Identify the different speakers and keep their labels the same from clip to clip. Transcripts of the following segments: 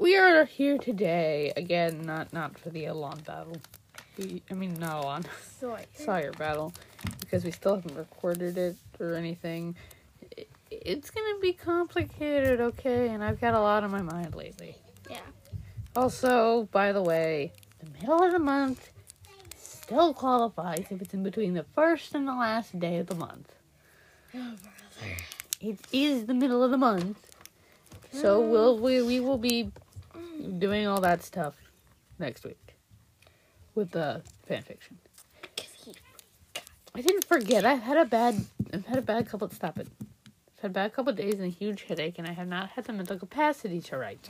Speaker 1: we are here today again, not not for the Elon battle. We, I mean, not Elon,
Speaker 2: Soy.
Speaker 1: Sawyer battle, because we still haven't recorded it or anything. It, it's gonna be complicated, okay? And I've got a lot on my mind lately.
Speaker 2: Yeah.
Speaker 1: Also, by the way, the middle of the month still qualifies if it's in between the first and the last day of the month.
Speaker 2: Oh, brother.
Speaker 1: It is the middle of the month, so we'll we we will be doing all that stuff next week with the fan fiction. I didn't forget. I've had a bad I've had a bad couple. Stop it. I've had a bad couple days and a huge headache, and I have not had the mental capacity to write.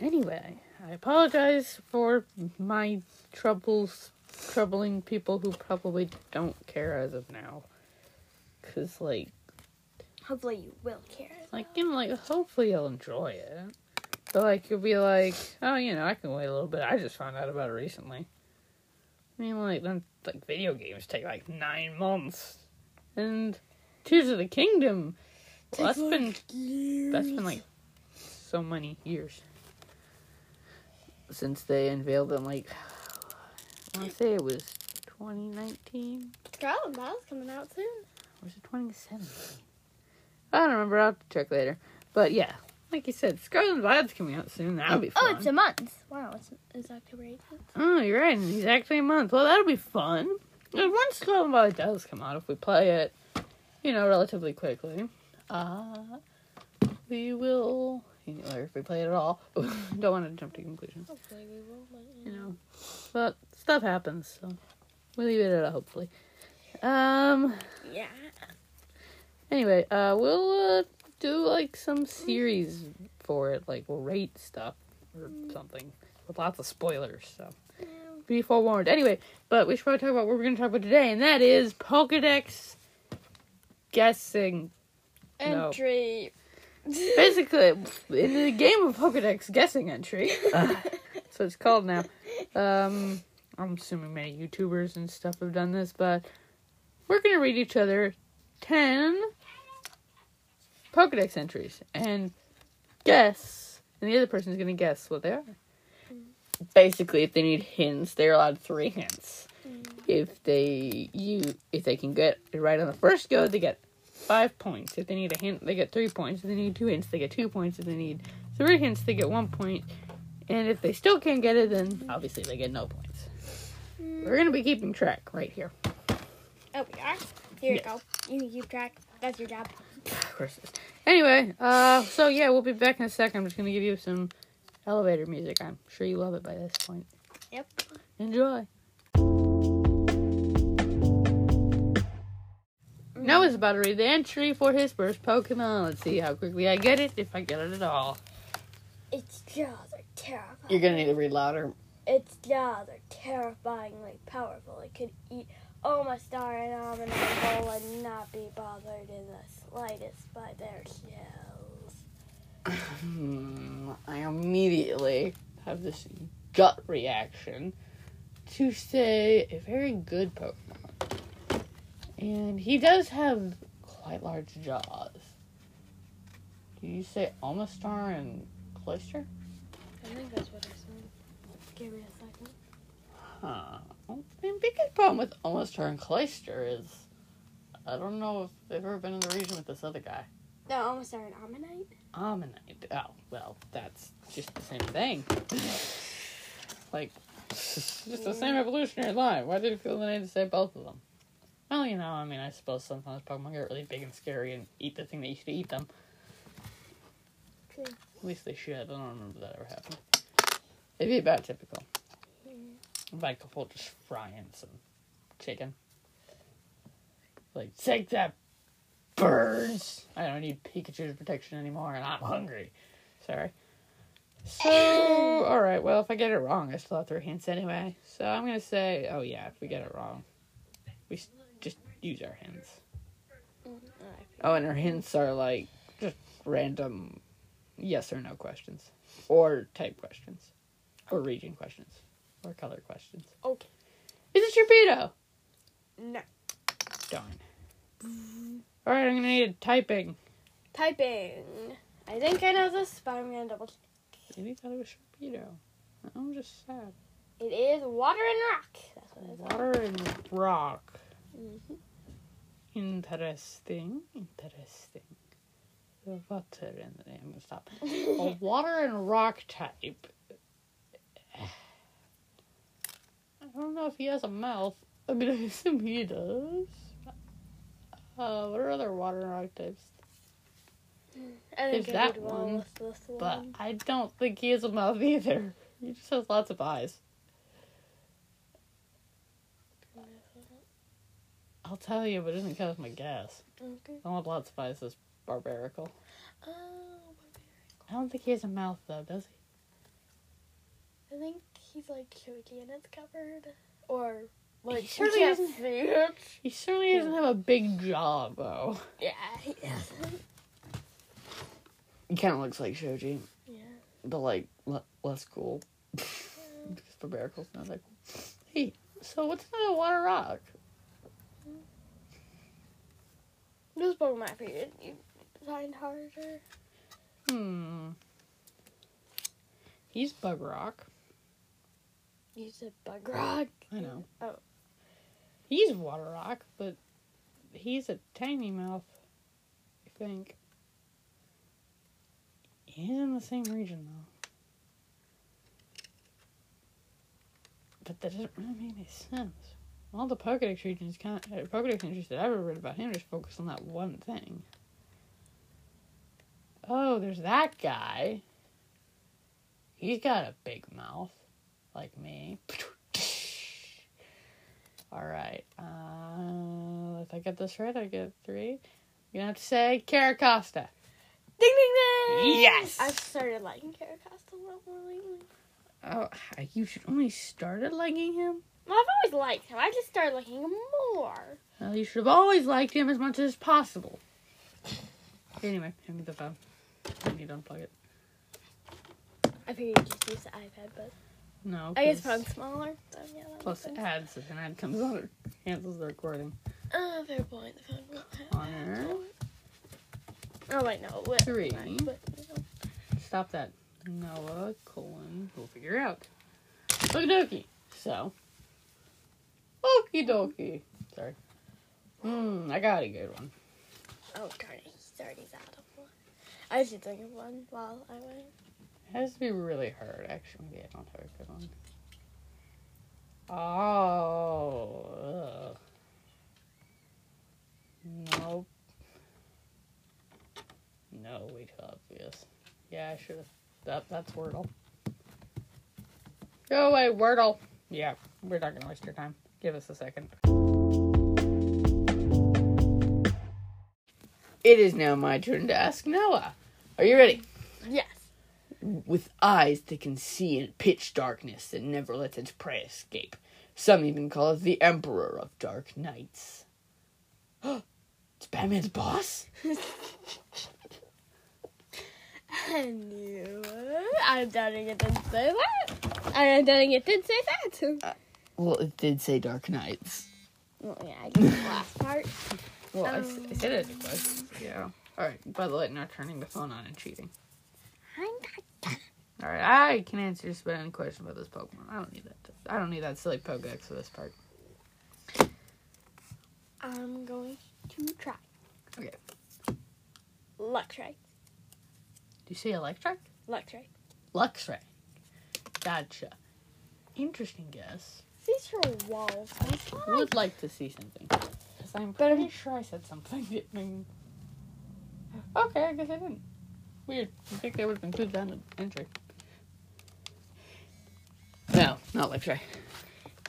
Speaker 1: Anyway, I apologize for my troubles, troubling people who probably don't care as of now. Cause like,
Speaker 2: Hopefully you will care.
Speaker 1: like you know, like hopefully you'll enjoy it. But like you'll be like, oh, you know, I can wait a little bit. I just found out about it recently. I mean, like, then like video games take like nine months, and Tears of the Kingdom. Well, that's been that's been like so many years since they unveiled them. Like, I want to say it was 2019
Speaker 2: Scarlet Battle's coming out soon.
Speaker 1: or was it 2017? I don't remember. I'll have to check later. But yeah, like you said, Scarlet and Violet's coming out soon. That'll be fun.
Speaker 2: Oh, it's a month. Wow, it's, it's October 18th.
Speaker 1: Oh, you're right. and Exactly a month. Well, that'll be fun. And once Scarlet Violet does come out, if we play it, you know, relatively quickly, uh, we will. You know, or if we play it at all, don't want to jump to conclusions,
Speaker 2: Hopefully we will. But,
Speaker 1: you know. But stuff happens, so we leave it at a hopefully. Um.
Speaker 2: Yeah.
Speaker 1: Anyway, uh, we'll uh, do like some series for it, like we'll rate stuff or something with lots of spoilers. So be forewarned. Anyway, but we should probably talk about what we're going to talk about today, and that is Pokedex guessing. No.
Speaker 2: Entry.
Speaker 1: Basically, in the game of Pokedex guessing entry, uh, so it's called now. Um, I'm assuming many YouTubers and stuff have done this, but we're gonna read each other ten Pokedex entries and guess, and the other person's gonna guess what they are. Basically, if they need hints, they're allowed three hints. Mm. If they you if they can get it right on the first go, they get five points. If they need a hint, they get three points. If they need two hints, they get two points. If they need three hints, they get one point. And if they still can't get it, then obviously they get no points. Mm. We're gonna be keeping track right here.
Speaker 2: Oh, we are? Here
Speaker 1: Yes.
Speaker 2: you go. You keep track. That's your job.
Speaker 1: Of course. it is. Anyway, uh, so yeah, we'll be back in a second. I'm just gonna give you some elevator music. I'm sure you love it by this point.
Speaker 2: Yep.
Speaker 1: Enjoy. Noah's about to read the entry for his first Pokemon. Let's see how quickly I get it, if I get it at all.
Speaker 2: Its jaws are terrifying.
Speaker 1: You're gonna need to read louder.
Speaker 2: Its jaws are terrifyingly powerful. It could eat Oh, Omastar and Abominable and not be bothered in the slightest by their shells.
Speaker 1: I immediately have this gut reaction to say a very good Pokemon. And he does have quite large jaws. Did you say Omastar and Cloyster?
Speaker 2: I think that's what I said. Give me a second.
Speaker 1: Huh. Well, the biggest problem with Omastar and Cloyster is I don't know if they've ever been in the region with this other guy.
Speaker 2: No, Omastar and Omanyte?
Speaker 1: Omanyte. Oh, well, that's just the same thing. like, it's just the same evolutionary line. Why did it feel the need to say both of them? Well, you know, I mean, I suppose sometimes Pokemon get really big and scary and eat the thing that used to eat them.
Speaker 2: True.
Speaker 1: At least they should. I don't remember that ever happening. It'd be about typical. Like a full just frying some chicken. Like, take that, birds! I don't need Pikachu's protection anymore, and I'm hungry. Sorry. So, alright, well, if I get it wrong, I still have three hints anyway. So I'm gonna say, oh yeah, if we get it wrong, we s- just use our hints.
Speaker 2: Mm-hmm.
Speaker 1: Oh, and our hints are like just random yes or no questions, or type questions, or region questions, or color questions.
Speaker 2: Okay.
Speaker 1: Is it Sharpedo?
Speaker 2: No.
Speaker 1: Darn. All right, I'm gonna need a typing.
Speaker 2: Typing. I think I know this, but I'm gonna double check.
Speaker 1: Maybe thought it was Sharpedo. I'm just sad.
Speaker 2: It is water and rock. That's what I thought.
Speaker 1: Water and rock.
Speaker 2: Mhm.
Speaker 1: Interesting. Interesting. The water and the I'm gonna stop. A water and rock type. I don't know if he has a mouth. I mean, I assume he does. Uh, what are other water rock types?
Speaker 2: I think
Speaker 1: There's that one,
Speaker 2: one.
Speaker 1: But I don't think he has a mouth either. He just has lots of eyes. I'll tell you, but it doesn't count as my guess.
Speaker 2: Okay.
Speaker 1: I want lots of eyes as Barbaracle.
Speaker 2: Oh,
Speaker 1: I don't think he has a mouth though, does he?
Speaker 2: I think he's like shoji and it's covered. Or like
Speaker 1: He certainly doesn't-
Speaker 2: see it.
Speaker 1: He certainly doesn't have a big jaw though.
Speaker 2: Yeah, he doesn't.
Speaker 1: He kind of looks like Shoji,
Speaker 2: Yeah.
Speaker 1: but like le- less cool. because Barbaracle's not that cool. Hey, so what's another water rock?
Speaker 2: This Pokemon might be you find harder.
Speaker 1: Hmm. He's bug rock.
Speaker 2: You said bug rock.
Speaker 1: I know.
Speaker 2: Oh.
Speaker 1: He's water rock, but he's a tiny mouth. I think. He's in the same region though. But that doesn't really make any sense. All the Pokedex regions kind of, uh, Pokedex entries that I've ever read about him just focus on that one thing. Oh, there's that guy. He's got a big mouth, like me. All right. Uh, if I get this right, I get three. You're gonna have to say Carracosta.
Speaker 2: Ding ding ding!
Speaker 1: Yes!
Speaker 2: I've started liking Carracosta a lot more lately.
Speaker 1: Oh, you should only started liking him.
Speaker 2: Well, I've always liked him. I just started liking him more.
Speaker 1: Well, you should have always liked him as much as possible. Anyway, hand me the phone. I need to unplug it.
Speaker 2: I figured you just use the iPad, but
Speaker 1: No.
Speaker 2: I guess phone's smaller. So yeah,
Speaker 1: Plus
Speaker 2: sense.
Speaker 1: ads, if an ad comes on, it cancels the recording.
Speaker 2: Uh, fair point. The phone
Speaker 1: Connor.
Speaker 2: Oh wait, no. Wait,
Speaker 1: Three.
Speaker 2: But, you know.
Speaker 1: Stop that. Noah, colon, we'll figure it out. Okie dokie. So. Okie dokie. Sorry. Hmm, I got a good one.
Speaker 2: Oh darn it, he's already out of one. I should think of one while I wait.
Speaker 1: It has to be really hard. Actually, maybe I don't have a good one. Oh. ugh. Nope. No, way too obvious. Yeah, I should have. That, that's Wordle. Go away, Wordle. Yeah, we're not gonna waste your time. Give us a second. It is now my turn to ask Noah. Are you ready?
Speaker 2: Yes.
Speaker 1: With eyes that can see in pitch darkness that never lets its prey escape. Some even call it the Emperor of Dark Nights. it's Batman's boss?
Speaker 2: I knew. I'm doubting it didn't say that. I'm doubting it did say that.
Speaker 1: Well, it did say Dark Nights.
Speaker 2: Well, yeah, I get the last part.
Speaker 1: Well,
Speaker 2: Um.
Speaker 1: I said it in questions. Yeah. Alright, by the way, not turning the phone on and cheating. Alright, I can answer just about any question about this Pokemon. I don't need that. I don't need that silly Pokedex for this part.
Speaker 2: I'm going to try.
Speaker 1: Okay.
Speaker 2: Luxray.
Speaker 1: Do you say Electric?
Speaker 2: Luxray.
Speaker 1: Luxray. Luxray. Gotcha. Interesting guess.
Speaker 2: These are walls.
Speaker 1: I would like to see something. Because I'm pretty sure I said something. Okay, I guess I didn't. Weird. I think they would have included that in the entry. No, not Luxray.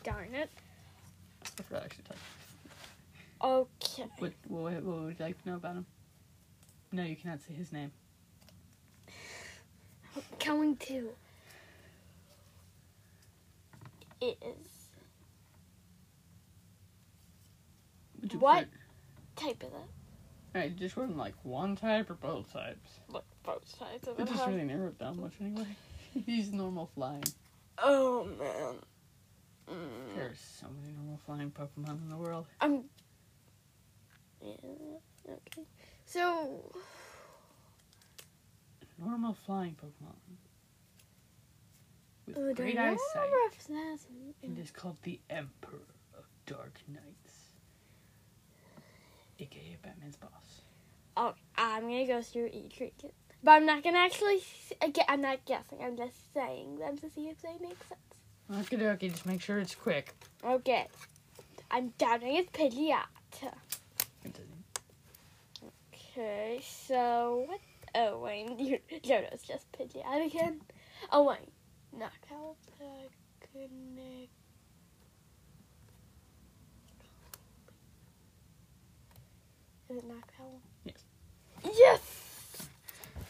Speaker 2: Darn it.
Speaker 1: I forgot I actually touch.
Speaker 2: Okay.
Speaker 1: What, what, what would you like to know about him? No, you cannot say his name.
Speaker 2: Going to is What?
Speaker 1: put-
Speaker 2: type is it?
Speaker 1: Alright, just one like one type or both types.
Speaker 2: Like both types of
Speaker 1: It
Speaker 2: it.
Speaker 1: doesn't really narrowed down much anyway. He's normal flying.
Speaker 2: Oh man. Mm.
Speaker 1: There's so many normal flying Pokemon in the world.
Speaker 2: I'm. Yeah. Okay. So,
Speaker 1: normal flying Pokemon. With
Speaker 2: Oh,
Speaker 1: great eyesight.
Speaker 2: remember if that's-
Speaker 1: It is called the Emperor of Dark Knights. AKA Batman's boss.
Speaker 2: Oh, I'm gonna go through each region, but I'm not gonna actually. I uh, gue- I'm not guessing. I'm just saying them to see if they make sense.
Speaker 1: Okay, okay, just make sure it's quick.
Speaker 2: Okay, I'm doubting it's Pidgeot. Okay, so what? Oh wait, you, Johto's just Pidgeot again. Oh wait, Noctowl Picnic. Is it Noctowl?
Speaker 1: Yes.
Speaker 2: Yes.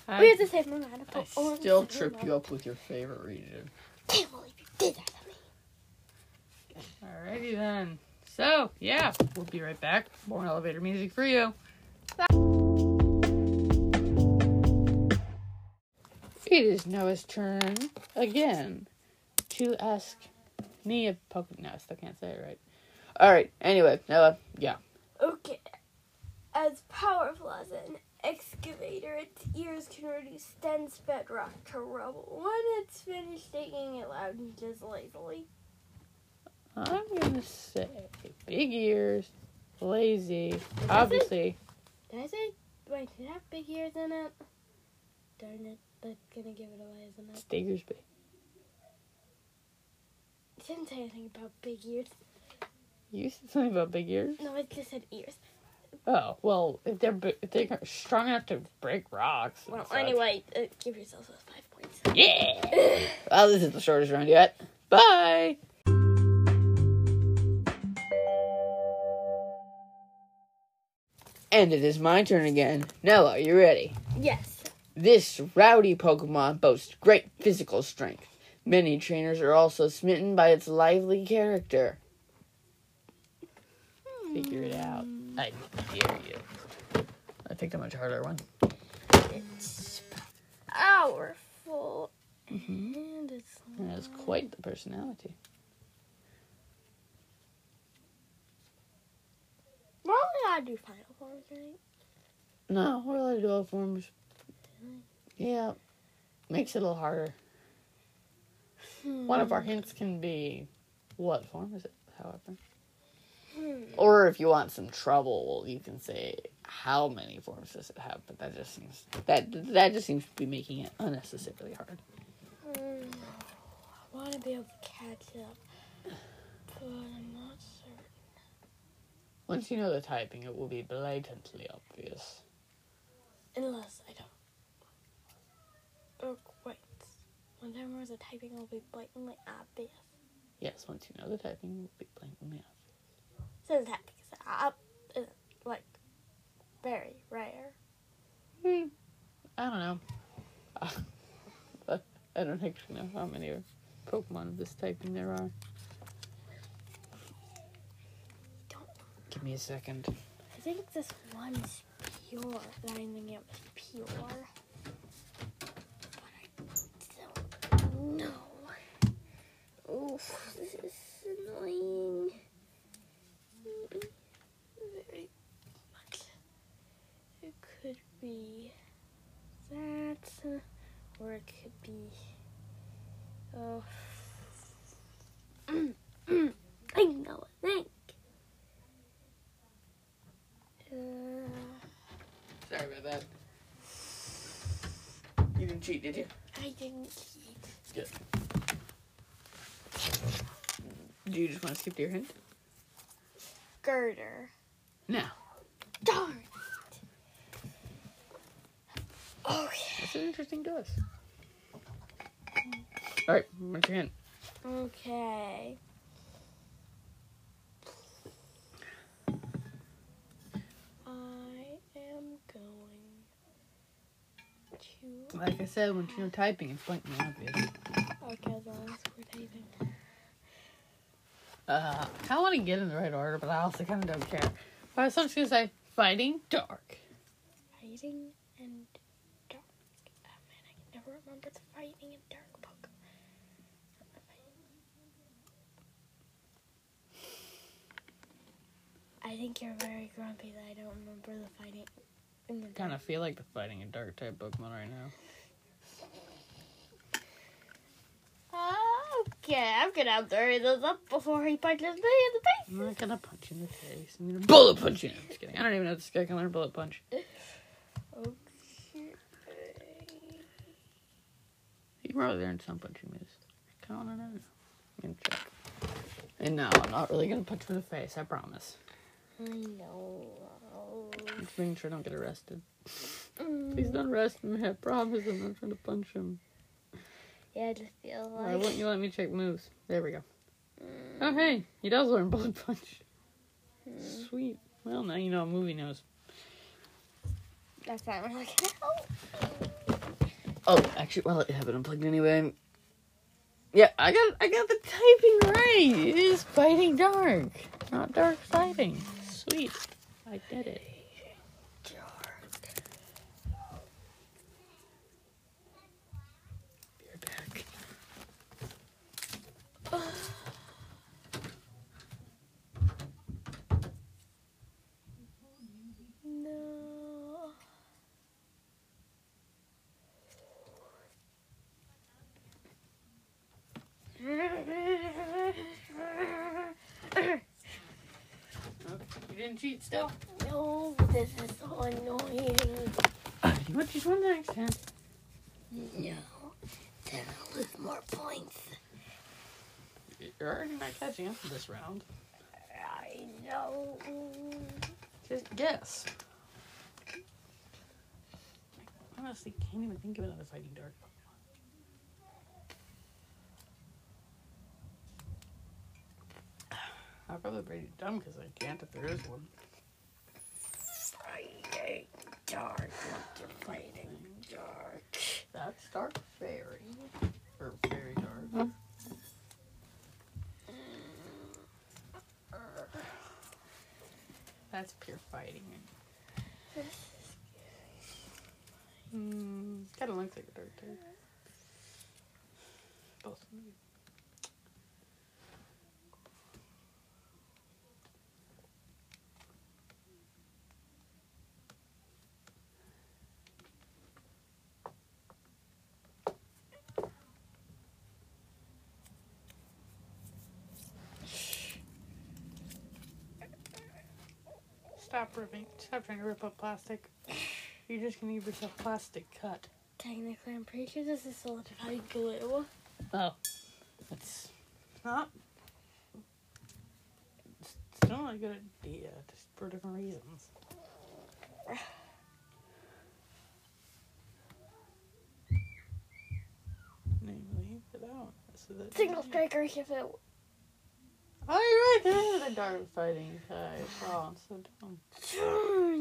Speaker 2: We
Speaker 1: I,
Speaker 2: have the same amount of
Speaker 1: I still trip you up with your favorite region.
Speaker 2: Can't believe you did that to me.
Speaker 1: Alrighty then. So, yeah, we'll be right back. More elevator music for you. It is Noah's turn again to ask me a Pokemon. No, I still can't say it right. Alright, anyway, Noah, yeah.
Speaker 2: Okay. As powerful as an excavator, its ears can reduce dense bedrock to rubble. When it's finished digging it lounges lazily.
Speaker 1: I'm gonna say big ears, lazy, obviously.
Speaker 2: Did I say? Wait, did it have big ears in it? Darn it, that's gonna give it away, isn't it?
Speaker 1: Diggersby.
Speaker 2: It didn't say anything about big ears.
Speaker 1: You said something about big ears?
Speaker 2: No, it just said ears.
Speaker 1: Oh, well, if they're if they're strong enough to break rocks.
Speaker 2: Well,
Speaker 1: such.
Speaker 2: anyway, uh, give yourself those five points.
Speaker 1: Yeah. well, this is the shortest round yet. Bye. And it is my turn again. Are you ready?
Speaker 2: Yes.
Speaker 1: This rowdy Pokemon boasts great physical strength. Many trainers are also smitten by its lively character. Figure it out. I dare you. I picked a much harder one.
Speaker 2: It's powerful. Mm-hmm. And it's.
Speaker 1: It has quite the personality.
Speaker 2: We're only allowed to do final forms, right?
Speaker 1: No, we're allowed to do all forms. Yeah, makes it a little harder. One of our hmm. hints can be what form is it, however.
Speaker 2: Hmm.
Speaker 1: Or if you want some trouble, you can say how many forms does it have, but that just seems that that just seems to be making it unnecessarily hard.
Speaker 2: Mm, I want to be able to catch up, but I'm not certain.
Speaker 1: Once you know the typing, it will be blatantly obvious.
Speaker 2: Unless I don't. Oh, wait. When there was a typing, it will be blatantly obvious.
Speaker 1: Yes, once you know the typing, it will be blatantly obvious.
Speaker 2: So the typing is up, is like very rare.
Speaker 1: Hmm. I don't know. but I don't actually know how many Pokemon of this typing there are.
Speaker 2: Don't.
Speaker 1: Give me a second.
Speaker 2: I think this one's pure. That I think it was pure. But I don't know. Oof, this is annoying. Very much. It could be that, or it could be. Oh. I know. Thank. Uh,
Speaker 1: Sorry about that. You didn't cheat, did you?
Speaker 2: I didn't cheat.
Speaker 1: Good. Do you just want to skip to your hint?
Speaker 2: Girder.
Speaker 1: No.
Speaker 2: Darn it.
Speaker 1: That's an interesting guess. Alright, what's your hint?
Speaker 2: Okay. I am going to.
Speaker 1: Like I said, when you know typing, it's blatantly obvious.
Speaker 2: Okay, as long as we're typing.
Speaker 1: Uh, I want to get in the right order, but I also kind of don't care. But I was just going to say Fighting Dark.
Speaker 2: Fighting and dark remember the Dark Book. I think you're very grumpy that I don't remember the fighting. I
Speaker 1: kind of feel like the fighting a Dark type Pokemon right now.
Speaker 2: Okay, I'm gonna hurry this up before he punches me in the face.
Speaker 1: I'm not gonna punch you in the face. I'm gonna bullet punch you. I'm just kidding. I don't even know if this guy can learn bullet punch. You probably learn some punching moves. Kind of wanna know. I'm gonna check. And no, I'm not really gonna punch him in the face. I promise.
Speaker 2: I know.
Speaker 1: Just making sure I don't get arrested.
Speaker 2: Mm.
Speaker 1: Please don't arrest me. I promise I'm not trying to punch him.
Speaker 2: Yeah, I just feel like.
Speaker 1: Why wouldn't you let me check moves? There we go.
Speaker 2: Mm.
Speaker 1: Oh, hey, he does learn bullet punch.
Speaker 2: Mm.
Speaker 1: Sweet. Well, now you know a movie knows.
Speaker 2: That's not really gonna help.
Speaker 1: Oh, actually, well, I have it unplugged anyway. Yeah, I got I got the typing right. It is fighting dark, not dark fighting. Sweet, I did it. Be right back.
Speaker 2: No.
Speaker 1: Didn't cheat still.
Speaker 2: No, this is so annoying.
Speaker 1: You want just one next time.
Speaker 2: No, then I'll lose more points.
Speaker 1: You're already not catching up to this round.
Speaker 2: I know.
Speaker 1: Just guess. I honestly can't even think of another fighting dark Pokemon. I'll probably pretty dumb because I can't if there is one.
Speaker 2: Fighting dark, not fighting dark.
Speaker 1: That's Dark Fairy. Or Fairy Dark. That's pure fighting. Hmm, kind of looks like a Dark Type. Both of them. Stop ripping. Stop trying to rip up plastic. You're just gonna give yourself plastic cut.
Speaker 2: Technically, I'm pretty sure this is solidified glue.
Speaker 1: Oh. It's not. It's still not a good idea, just for different reasons. Namely, without. So that
Speaker 2: Single striker if it.
Speaker 1: Oh, you're right. There is a dark fighting type. Oh, I'm so dumb.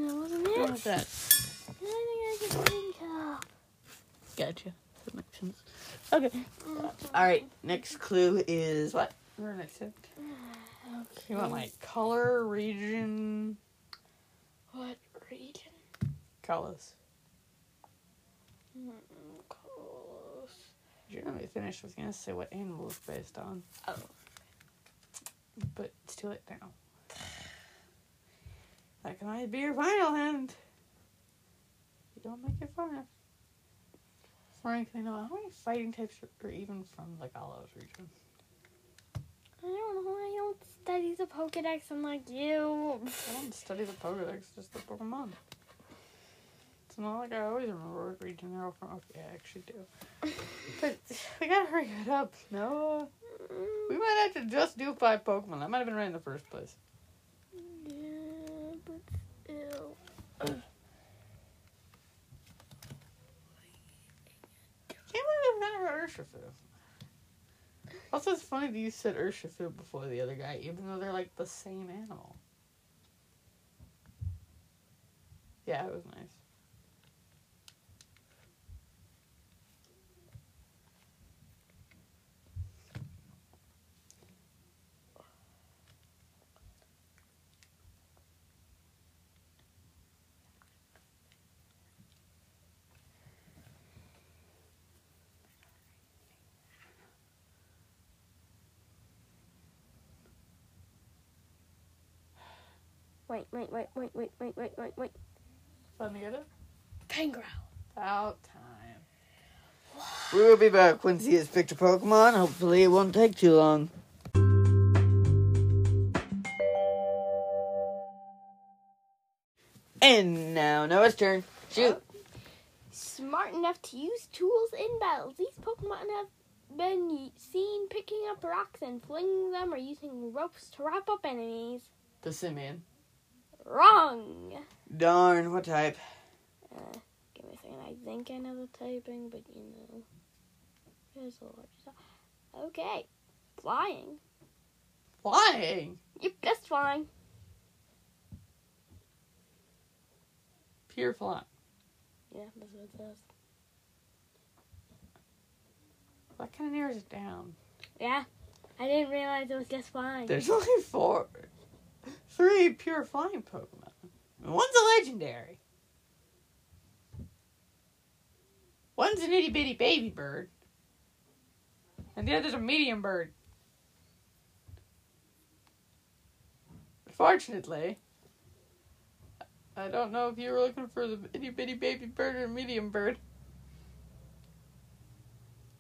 Speaker 2: That wasn't
Speaker 1: What
Speaker 2: it.
Speaker 1: was that?
Speaker 2: Anything I can think of.
Speaker 1: Gotcha. That makes sense. Okay. All right. Next clue is what? We're next to. You want like color, region,
Speaker 2: What region?
Speaker 1: colors.
Speaker 2: Mm, Close.
Speaker 1: You're gonna be finished. I was gonna say what animal it's based on,
Speaker 2: Oh.
Speaker 1: But it's too late now. That can only be your final hint. You don't make it far enough. Frankly, no. How many fighting types are even from the Galar region?
Speaker 2: I don't know. I don't study the Pokedex unlike you.
Speaker 1: I don't study the Pokedex, just the Pokemon. It's not like I always remember what region they're all from. Okay, I actually do. But we gotta hurry it up. No, we might have to just do five Pokemon. That might have been right in the first place.
Speaker 2: Yeah, but still.
Speaker 1: Can't believe I've never heard Urshifu. Also, it's funny that you said Urshifu before the other guy, even though they're like the same animal. Yeah, it was nice.
Speaker 2: Wait, wait, wait, wait, wait, wait, wait, wait, wait.
Speaker 1: Fun to get it?
Speaker 2: Pangoro.
Speaker 1: About time. We will be back once he has picked a Pokemon. Hopefully, it won't take too long. And now Noah's turn. Shoot.
Speaker 2: Smart enough to use tools in battles. These Pokemon have been seen picking up rocks and flinging them or using ropes to wrap up enemies.
Speaker 1: Passimian.
Speaker 2: Wrong!
Speaker 1: Darn, what type?
Speaker 2: Uh, give me a second. I think I know the typing, but you know. There's a large. Okay. Flying.
Speaker 1: Flying.
Speaker 2: Yep, just flying.
Speaker 1: Pure flying.
Speaker 2: Yeah, that's what it says.
Speaker 1: That kind of narrows it down.
Speaker 2: Yeah. I didn't realize it was just flying.
Speaker 1: There's only four, three pure flying Pokemon. One's a legendary. One's an itty bitty baby bird. And the other's a medium bird. Fortunately, I don't know if you were looking for the itty bitty baby bird or medium bird.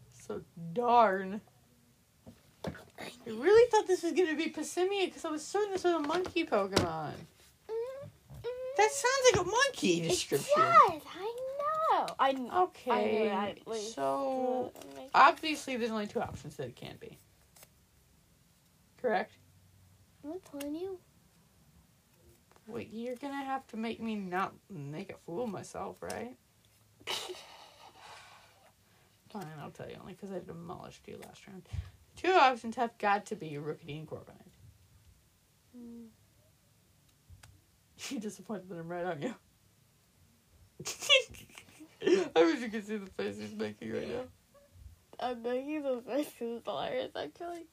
Speaker 1: So darn. I really thought this was gonna be Passimian because I was certain this was a monkey Pokemon. That sounds like a monkey description.
Speaker 2: It does. I know. I kn-
Speaker 1: Okay,
Speaker 2: I knew that
Speaker 1: so obviously there's only two options that it can be. Correct.
Speaker 2: I'm not telling you.
Speaker 1: Wait, you're gonna have to make me not make a fool of myself, right? Fine, I'll tell you only because I demolished you last round. Two options have got to be Rookidee and Corviknight.
Speaker 2: Mm.
Speaker 1: You disappointed that I'm right, aren't you. I wish you could see the face he's making right now.
Speaker 2: I'm making the those faces hilarious, actually.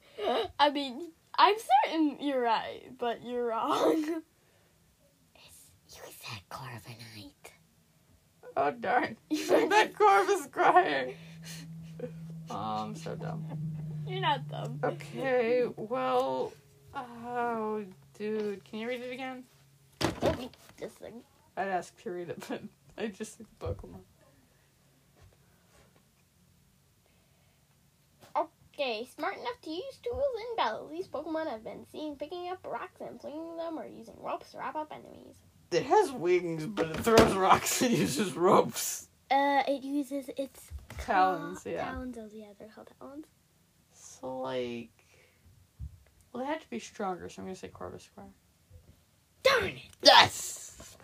Speaker 2: I mean, I'm certain you're right, but you're wrong. you said Corviknight.
Speaker 1: Oh darn!
Speaker 2: You
Speaker 1: that Corvus crying. Oh, I'm so dumb.
Speaker 2: You're not dumb.
Speaker 1: Okay, well, oh, dude, can you read it again?
Speaker 2: Just a second.
Speaker 1: I'd ask to read it, but I just think Pokemon.
Speaker 2: Okay, smart enough to use tools in battle. These Pokemon have been seen picking up rocks and flinging them or using ropes to wrap up enemies.
Speaker 1: It has wings, but it throws rocks and uses ropes.
Speaker 2: Uh, it uses its
Speaker 1: Talons, yeah.
Speaker 2: Talons, oh, yeah, they're called talons.
Speaker 1: So, like. Well, they had to be stronger, so I'm gonna say Corvisquire.
Speaker 2: Darn it!
Speaker 1: Yes!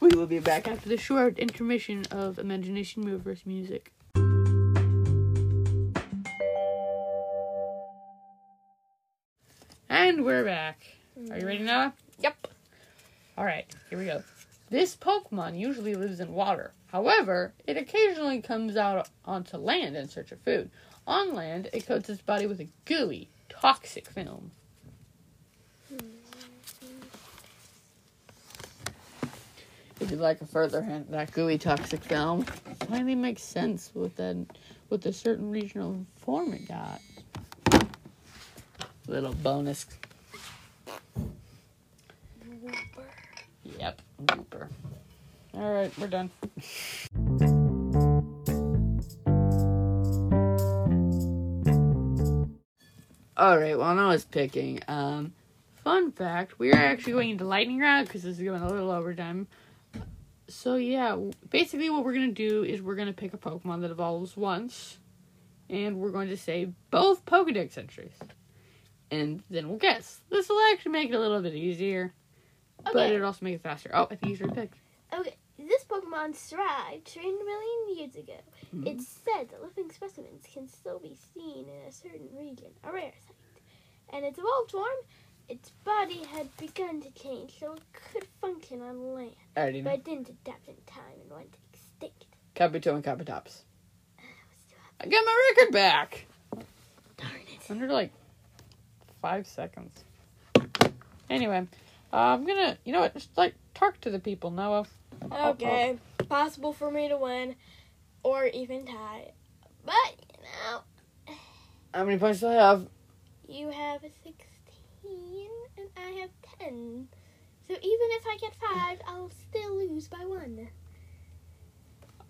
Speaker 1: We will be back after the short intermission of Imagination Movers music. And we're back. Are you ready now?
Speaker 2: Yep.
Speaker 1: Alright, here we go. This Pokemon usually lives in water. However, it occasionally comes out onto land in search of food. On land, it coats its body with a gooey, toxic film. If you'd like a further hint, that gooey toxic film finally makes sense with that with the certain regional form it got. Little bonus. Yep, Wooper. Alright, we're done. Alright, well, now it's picking. Um, fun fact, we are actually going into lightning round because this is going a little overtime. So, yeah, basically what we're going to do is we're going to pick a Pokemon that evolves once, and we're going to say both Pokedex entries. And then we'll guess. This will actually make it a little bit easier, but it'll also make it faster. Oh, I think he's already picked.
Speaker 2: Okay, this Pokemon survived 300 million years ago.
Speaker 1: Mhm.
Speaker 2: It's said that living specimens can still be seen in a certain region, a rare sight. And its evolved form, its body had begun to change so it could function on land,
Speaker 1: already know.
Speaker 2: but it didn't adapt in time and went extinct.
Speaker 1: Kabuto and Kabutops.
Speaker 2: I
Speaker 1: I got my record back!
Speaker 2: Darn it.
Speaker 1: Under like five seconds. Anyway, uh, I'm gonna, you know what, just like talk to the people, Noah.
Speaker 2: Okay, possible for me to win or even tie. But, you know,
Speaker 1: How many points do I have?
Speaker 2: you have a 16 and I have 10. So even if I get 5, I'll still lose by 1.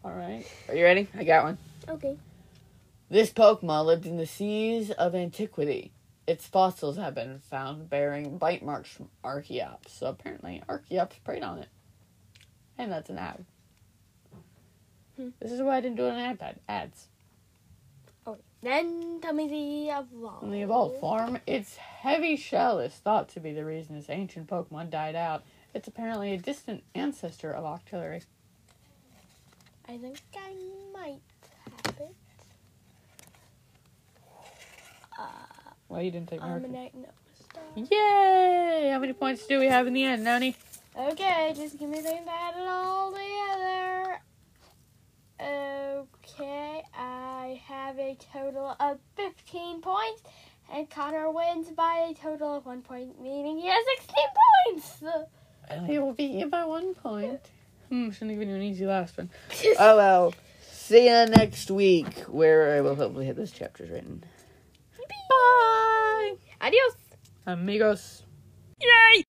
Speaker 1: Alright. Are you ready? I got one.
Speaker 2: Okay.
Speaker 1: This Pokemon lived in the seas of antiquity. Its fossils have been found bearing bite marks from Archeops. So apparently Archeops preyed on it. And that's an ad.
Speaker 2: Hmm.
Speaker 1: This is why I didn't do it on an iPad. Ads.
Speaker 2: Oh, then tell me the evolve.
Speaker 1: In the evolved form, its heavy shell is thought to be the reason this ancient Pokemon died out. It's apparently a distant ancestor of Octillery.
Speaker 2: I think I might have it. Uh,
Speaker 1: Why you didn't take my
Speaker 2: Omanyte no.
Speaker 1: Yay! How many points do we have in the end, Noni?
Speaker 2: Okay, just give me a second to add it all together. Okay, I have a total of 15 points, and Connor wins by a total of one point, meaning he has 16 points.
Speaker 1: And he will beat you by one point. Hmm, shouldn't have given you an easy last one. Oh well. See you next week, where I will hopefully have those chapters written. Bye!
Speaker 2: Adios.
Speaker 1: Amigos.
Speaker 2: Yay!